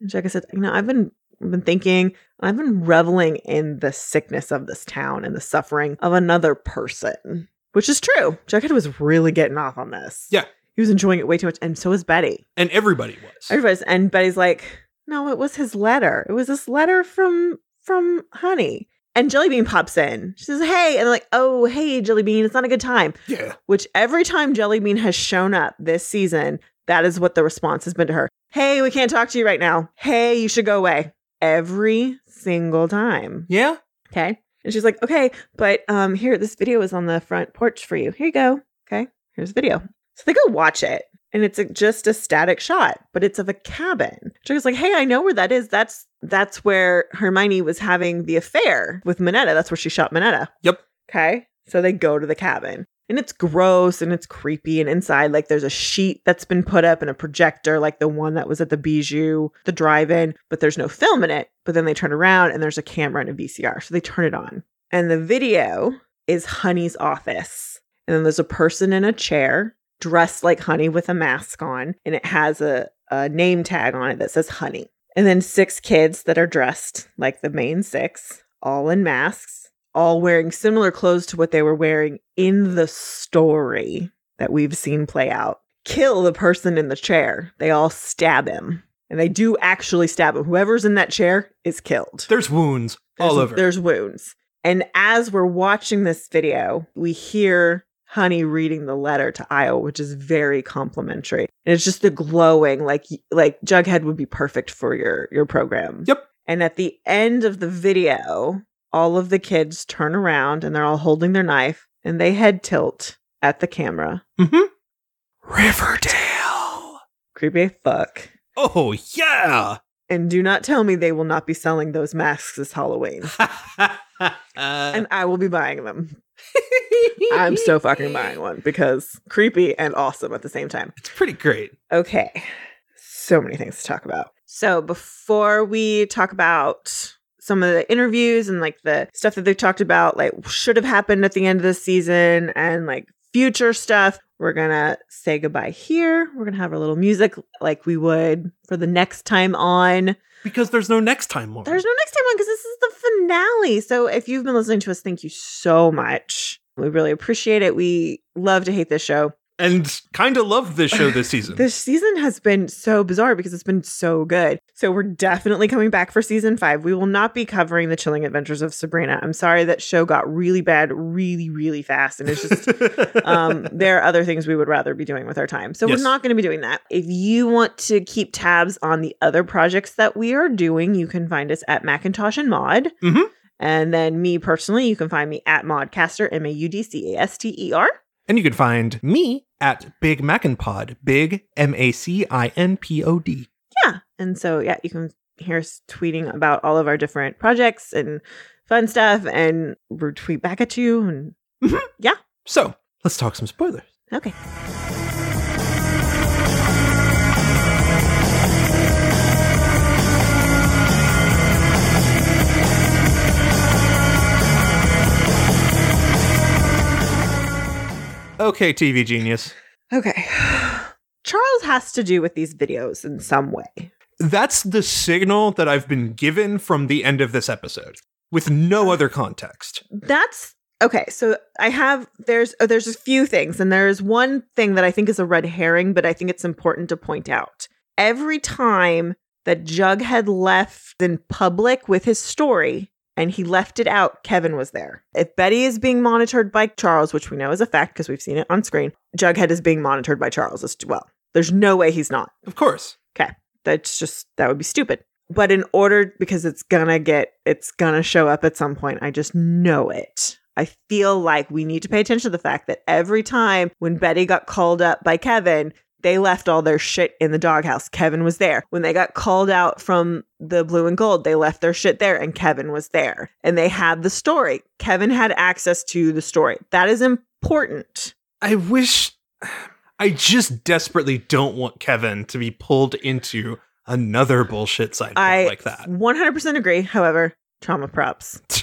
And Jugga said, You know, I've been I've been thinking, I've been reveling in the sickness of this town and the suffering of another person. which is true. Jughead was really getting off on this. Yeah. He was enjoying it way too much. And so was Betty. And everybody was. Everybody's and Betty's like, no, it was his letter. It was this letter from from Honey. And Jellybean pops in. She says, Hey, and they're like, Oh, hey, Jellybean, it's not a good time. yeah. Which every time Jellybean has shown up this season, that is what the response has been to her. Hey, we can't talk to you right now. Hey, you should go away. Every single time. Yeah. Okay. And she's like, okay, but um, here, this video is on the front porch for you. Here you go. Okay. Here's the video. So they go watch it. And it's a, just a static shot, but it's of a cabin. Jughead's like, hey, I know where that is. That's that's where Hermione was having the affair with Minetta. That's where she shot Minetta. Yep. Okay. So they go to the cabin. And it's gross and it's creepy. And inside, like, there's a sheet that's been put up and a projector, like the one that was at the Bijou, the drive in, but there's no film in it. But then they turn around and there's a camera and a VCR. So they turn it on. And the video is Honey's office. And then there's a person in a chair dressed like Honey with a mask on. And it has a, a name tag on it that says Honey. And then six kids that are dressed like the main six, all in masks all wearing similar clothes to what they were wearing in the story that we've seen play out. Kill the person in the chair. They all stab him. And they do actually stab him. Whoever's in that chair is killed. There's wounds all There's- over. There's wounds. And as we're watching this video, we hear Honey reading the letter to Io, which is very complimentary. And it's just the glowing, like like Jughead would be perfect for your your program. Yep. And at the end of the video, all of the kids turn around and they're all holding their knife and they head tilt at the camera. Mm-hmm. Riverdale. Creepy fuck. Oh yeah. And do not tell me they will not be selling those masks this Halloween. and I will be buying them. I'm so fucking buying one because creepy and awesome at the same time. It's pretty great. Okay. So many things to talk about. So before we talk about some of the interviews and like the stuff that they've talked about, like should have happened at the end of the season and like future stuff, we're gonna say goodbye here. We're gonna have a little music like we would for the next time on. Because there's no next time more. There's no next time on because this is the finale. So if you've been listening to us, thank you so much. We really appreciate it. We love to hate this show. and kind of love this show this season. This season has been so bizarre because it's been so good. So we're definitely coming back for season five. We will not be covering the chilling adventures of Sabrina. I'm sorry that show got really bad really, really fast. And it's just um, there are other things we would rather be doing with our time. So Yes. we're not going to be doing that. If you want to keep tabs on the other projects that we are doing, you can find us at Macintosh and Maud. Mhm. And then me personally, you can find me at Maudcaster, M A U D C A S T E R. and you can find me at Big Macinpod. Big M A C I N P O D. Yeah. And so, yeah, you can hear us tweeting about all of our different projects and fun stuff and we'll tweet back at you. And mm-hmm. yeah. So let's talk some spoilers. okay. Okay, TV genius. Okay. Charles has to do with these videos in some way. That's the signal that I've been given from the end of this episode, with no other context. That's okay. So I have there's oh, there's a few things, and there's one thing that I think is a red herring, but I think it's important to point out. Every time that Jughead left in public with his story and he left it out, Kevin was there. If Betty is being monitored by Charles, which we know is a fact because we've seen it on screen, Jughead is being monitored by Charles as well. There's no way he's not. Of course. That's just that would be stupid. But in order because it's gonna get it's gonna show up at some point, I just know it. I feel like we need to pay attention to the fact that every time when Betty got called up by Kevin, they left all their shit in the doghouse. Kevin was there. When they got called out from the blue and gold, they left their shit there and Kevin was there. And they had the story. Kevin had access to the story. That is important. I wish. I just desperately don't want Kevin to be pulled into another bullshit side I like that. 100% agree. However, trauma props.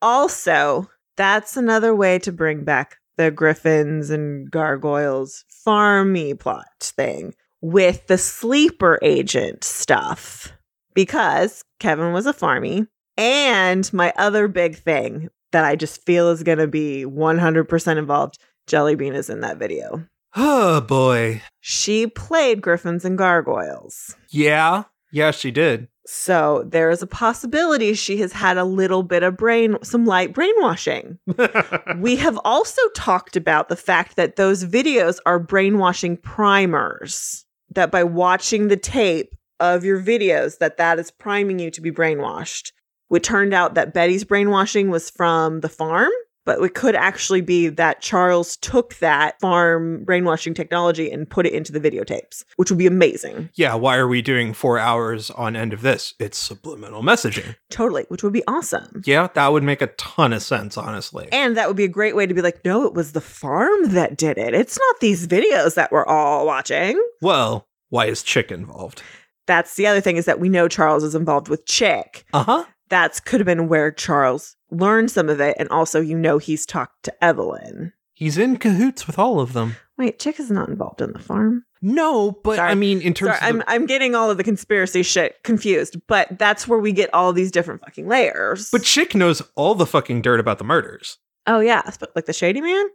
Also, that's another way to bring back the griffins and gargoyles farmy plot thing with the sleeper agent stuff because Kevin was a farmy. And my other big thing that I just feel is going to be 100% involved. Jellybean is in that video. Oh boy. She played Griffins and Gargoyles. Yeah. Yeah, she did. So there is a possibility she has had a little bit of brain, some light brainwashing. we have also talked about the fact that those videos are brainwashing primers. That by watching the tape of your videos, that that is priming you to be brainwashed. It turned out that Betty's brainwashing was from the farm but it could actually be that Charles took that farm brainwashing technology and put it into the videotapes, which would be amazing. yeah, why are we doing four hours on end of this? It's subliminal messaging. Totally, which would be awesome. Yeah, that would make a ton of sense, honestly. And that would be a great way to be like, no, it was the farm that did it. It's not these videos that we're all watching. well, why is Chic involved? That's the other thing is that we know Charles is involved with Chic. Uh huh. That's could have been where Charles learned some of it. And also, you know, he's talked to Evelyn. He's in cahoots with all of them. Wait, Chic is not involved in the farm. No, but Sorry. I mean, in terms Sorry, I'm of the- I'm getting all of the conspiracy shit confused, but that's where we get all these different fucking layers. but Chic knows all the fucking dirt about the murders, oh yeah, but like the shady man,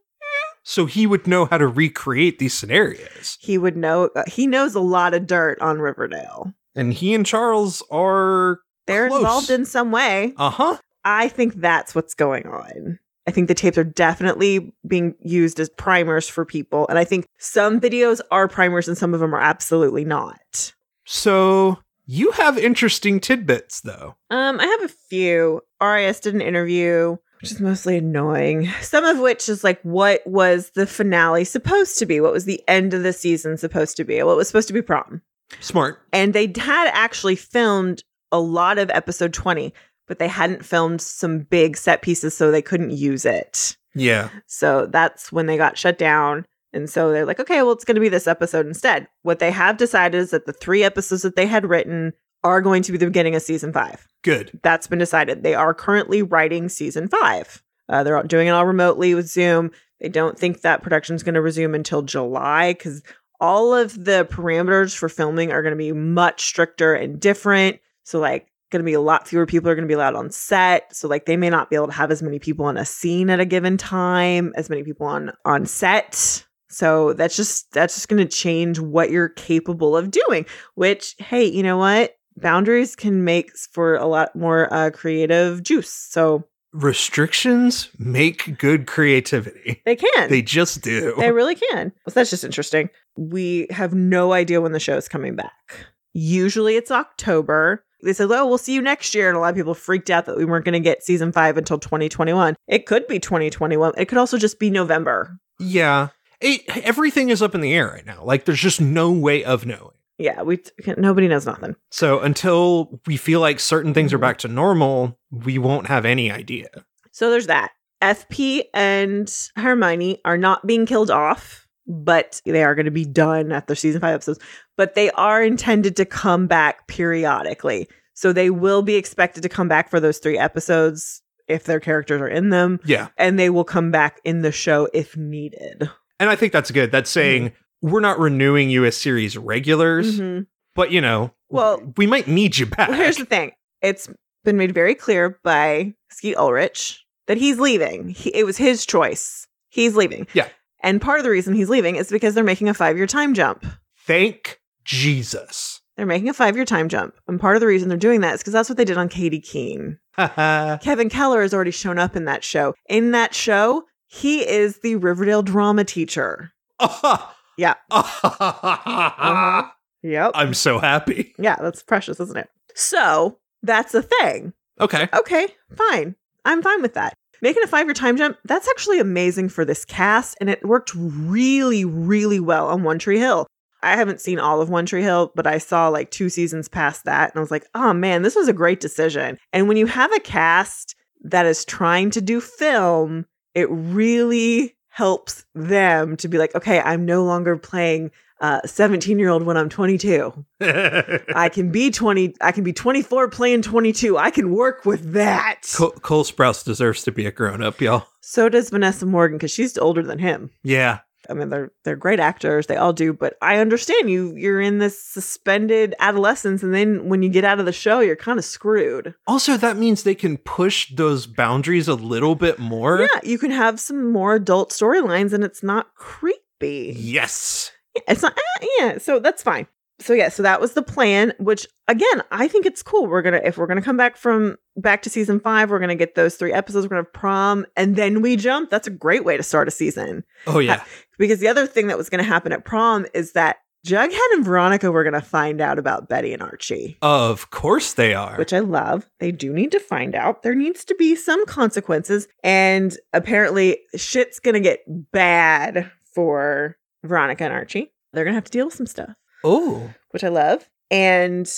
so he would know how to recreate these scenarios. he would know. Uh, he knows a lot of dirt on Riverdale. And he and Charles are They're Close. involved in some way. uh huh. I think that's what's going on. I think the tapes are definitely being used as primers for people, and I think some videos are primers and some of them are absolutely not. So you have interesting tidbits, though. Um, I have a few. RAS did an interview, which is mostly annoying. Some of which is like, what was the finale supposed to be? What was the end of the season supposed to be? Well, it was supposed to be prom. Smart. And they had actually filmed a lot of episode 20, but they hadn't filmed some big set pieces, so they couldn't use it. Yeah. So that's when they got shut down. And so they're like, okay, well, it's going to be this episode instead. What they have decided is that the three episodes that they had written are going to be the beginning of season five Good. that's been decided. They are currently writing season five. Uh, they're doing it all remotely with Zoom. They don't think that production is going to resume until July because all of the parameters for filming are going to be much stricter and different. So, like, going to be a lot fewer people are going to be allowed on set. So, like, they may not be able to have as many people in a scene at a given time, as many people on on set. So that's just that's just going to change what you're capable of doing. Which, hey, you know what? boundaries can make for a lot more uh, creative juice. So Restrictions make good creativity. they can. They just do. They really can. So that's just interesting. We have no idea when the show is coming back. Usually it's October. They said, oh, we'll see you next year. And a lot of people freaked out that we weren't going to get season five until 2021. It could be 2021. It could also just be November. yeah. It, everything is up in the air right now. Like, there's just no way of knowing. Yeah, we nobody knows nothing. So until we feel like certain things are back to normal, we won't have any idea. So there's that. FP and Hermione are not being killed off, but they are going to be done after season five episodes. But they are intended to come back periodically. So they will be expected to come back for those three episodes if their characters are in them, Yeah. and they will come back in the show if needed. And I think that's good. That's saying we're not renewing you as series regulars, Mhm. but you know, Well, we might need you back. Well, here's the thing. It's been made very clear by Skeet Ulrich that he's leaving. He, it was his choice. He's leaving. Yeah. And part of the reason he's leaving is because they're making a five year time jump. Thank Jesus. They're making a five year time jump. And part of the reason they're doing that is because that's what they did on Katy Keene. Kevin Keller has already shown up in that show. In that show, he is the Riverdale drama teacher. Yeah. Uh-huh. Yep. I'm so happy. Yeah, that's precious, isn't it? So that's a thing. Okay. Okay, fine. I'm fine with that. Making a five year time jump, that's actually amazing for this cast, and it worked really, really well on One Tree Hill. I haven't seen all of One Tree Hill, but I saw like two seasons past that, and I was like, oh man, this was a great decision. And when you have a cast that is trying to do film, it really helps them to be like, okay, I'm no longer playing Uh, a 17 year old when I'm 22. I can be 20, I can be 24 playing 22. I can work with that. Cole, Cole Sprouse deserves to be a grown up, y'all. So does Vanessa Morgan because she's older than him. Yeah. I mean, they're they're great actors. They all do, but I understand you. You're in this suspended adolescence, and then when you get out of the show, you're kind of screwed. Also, that means they can push those boundaries a little bit more. Yeah, you can have some more adult storylines, and it's not creepy. Yes. It's not. eh, yeah, so that's fine. So yeah, so that was the plan. Which again, I think it's cool. We're gonna if we're gonna come back from back to season five, we're gonna get those three episodes. We're gonna have prom, and then we jump. That's a great way to start a season. Oh yeah. Because the other thing that was going to happen at prom is that Jughead and Veronica were going to find out about Betty and Archie, Of course they are. which I love. They do need to find out. There needs to be some consequences. And apparently, shit's going to get bad for Veronica and Archie. They're going to have to deal with some stuff, oh. which I love. And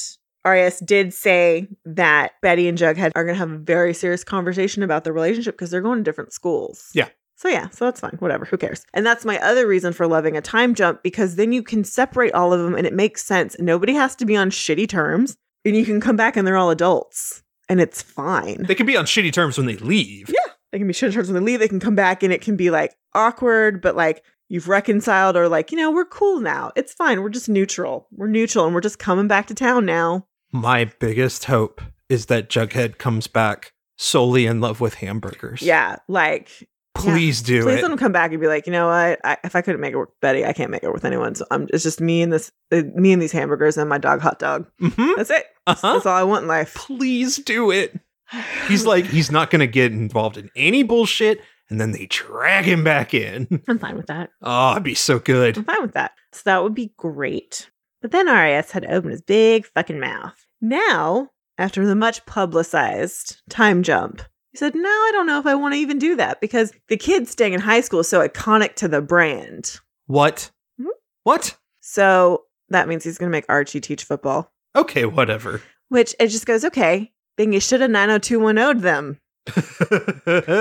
RAS did say that Betty and Jughead are going to have a very serious conversation about their relationship because they're going to different schools. Yeah. So yeah, so that's fine. Whatever. Who cares? And that's my other reason for loving a time jump because then you can separate all of them and it makes sense. Nobody has to be on shitty terms. And you can come back and they're all adults. And it's fine. They can be on shitty terms when they leave. Yeah. They can be shitty terms when they leave. They can come back and it can be like awkward, but like you've reconciled or like, you know, we're cool now. It's fine. We're just neutral. We're neutral and we're just coming back to town now. My biggest hope is that Jughead comes back solely in love with hamburgers. Yeah. Like Please do Please it. let him come back and be like, you know what? I, if I couldn't make it work with Betty, I can't make it work with anyone. So I'm, it's just me and this, uh, me and these hamburgers and my dog hot dog. hmm That's it. Uh-huh. that's all I want in life. Please do it. He's like, he's not going to get involved in any bullshit. And then they drag him back in. I'm fine with that. Oh, it'd be so good. I'm fine with that. So that would be great. But then RAS had to open his big fucking mouth. Now, after the much publicized time jump, he said, No, I don't know if I want to even do that because the kid staying in high school is so iconic to the brand. What? Mhm. What? So that means he's going to make Archie teach football, Okay, whatever. which it just goes, Okay, then you should have 90210'd them,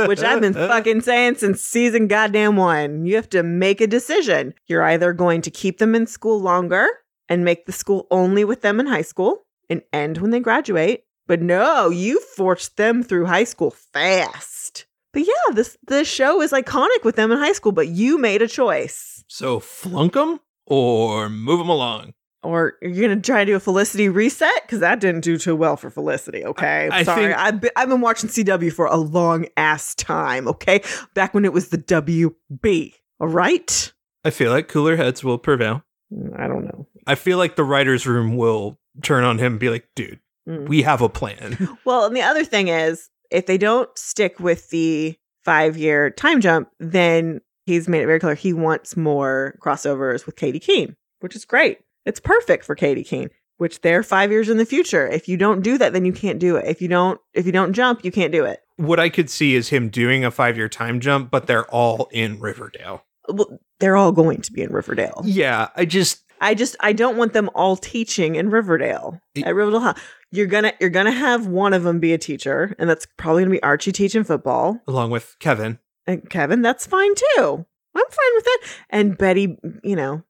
which I've been fucking saying since season goddamn one. You have to make a decision. You're either going to keep them in school longer and make the school only with them in high school and end when they graduate. But no, you forced them through high school fast. But yeah, this this show is iconic with them in high school, but you made a choice. So flunk them or move them along. Or you're gonna try to do a Felicity reset because that didn't do too well for Felicity. Okay, I- I sorry. think- I've been, I've been watching CW for a long ass time. Okay, back when it was the WB. All right. I feel like cooler heads will prevail. Mm, I don't know. I feel like the writer's room will turn on him and be like, dude, Mm. we have a plan. Well, and the other thing is, if they don't stick with the five year time jump, then he's made it very clear he wants more crossovers with Katy Keene, which is great. It's perfect for Katy Keene, which they're five years in the future. If you don't do that, then you can't do it. If you don't, if you don't jump, you can't do it. what I could see is him doing a five year time jump, but they're all in Riverdale. Well, they're all going to be in Riverdale. Yeah, I just I just I don't want them all teaching in Riverdale. It- At Riverdale, High. you're gonna you're gonna have one of them be a teacher, and that's probably gonna be Archie teaching football. along with Kevin. And Kevin, that's fine too. I'm fine with that. And Betty, you know,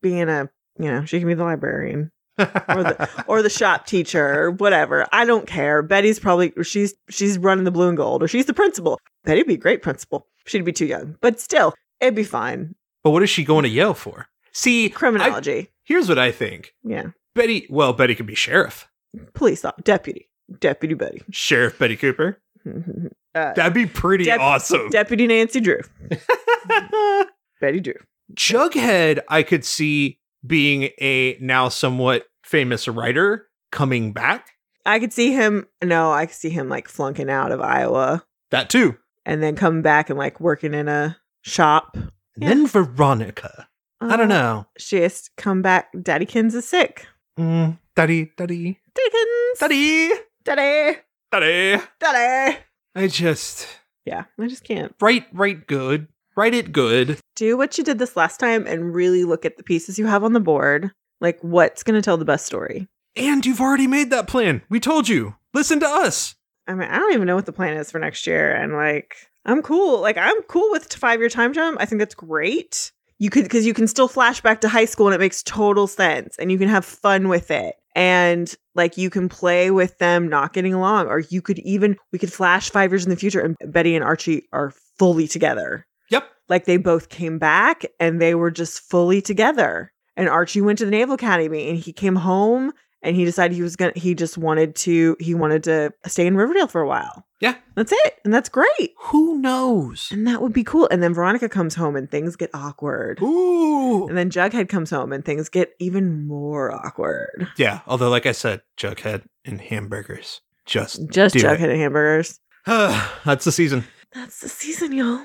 being a, you know, she can be the librarian or the or the shop teacher or whatever. I don't care. Betty's probably she's she's running the blue and gold or she's the principal. Betty'd be a great principal. She'd be too young, but still, it'd be fine. but what is she going to Yale for? See, I- Criminology, here's what I think. yeah. Betty, well, Betty could be sheriff. Police op- deputy, deputy Betty, Sheriff Betty Cooper. uh, That'd be pretty Dep- awesome. deputy Nancy Drew, Betty Drew. Jughead, I could see being a now somewhat famous writer coming back. I could see him. No, I could see him like flunking out of Iowa. That too. and then coming back and like working in a shop. And Yeah. then Veronica. I don't Uh, know. She has to come back. Daddy Kins is sick. Mm, daddy, daddy, Dickens. daddy, Daddy. daddy. Daddy. I just Yeah, I just can't. write, write good, write it good. Do what you did this last time and really look at the pieces you have on the board. Like what's going to tell the best story. And you've already made that plan. We told you. Listen to us. I mean, I don't even know what the plan is for next year. And like, I'm cool. Like, I'm cool with five year time jump. I think that's great. You could, because you can still flash back to high school and it makes total sense and you can have fun with it. And like, you can play with them not getting along, or you could even, we could flash five years in the future and Betty and Archie are fully together. Like they both came back and they were just fully together. And Archie went to the Naval Academy and he came home and he decided he was gonna he just wanted to he wanted to stay in Riverdale for a while. Yeah. That's it. And that's great. Who knows? And that would be cool. And then Veronica comes home and things get awkward. Ooh. And then Jughead comes home and things get even more awkward. Yeah, although like I said, Jughead and hamburgers. Just Just do Jughead and hamburgers. That's the season. That's the season, y'all.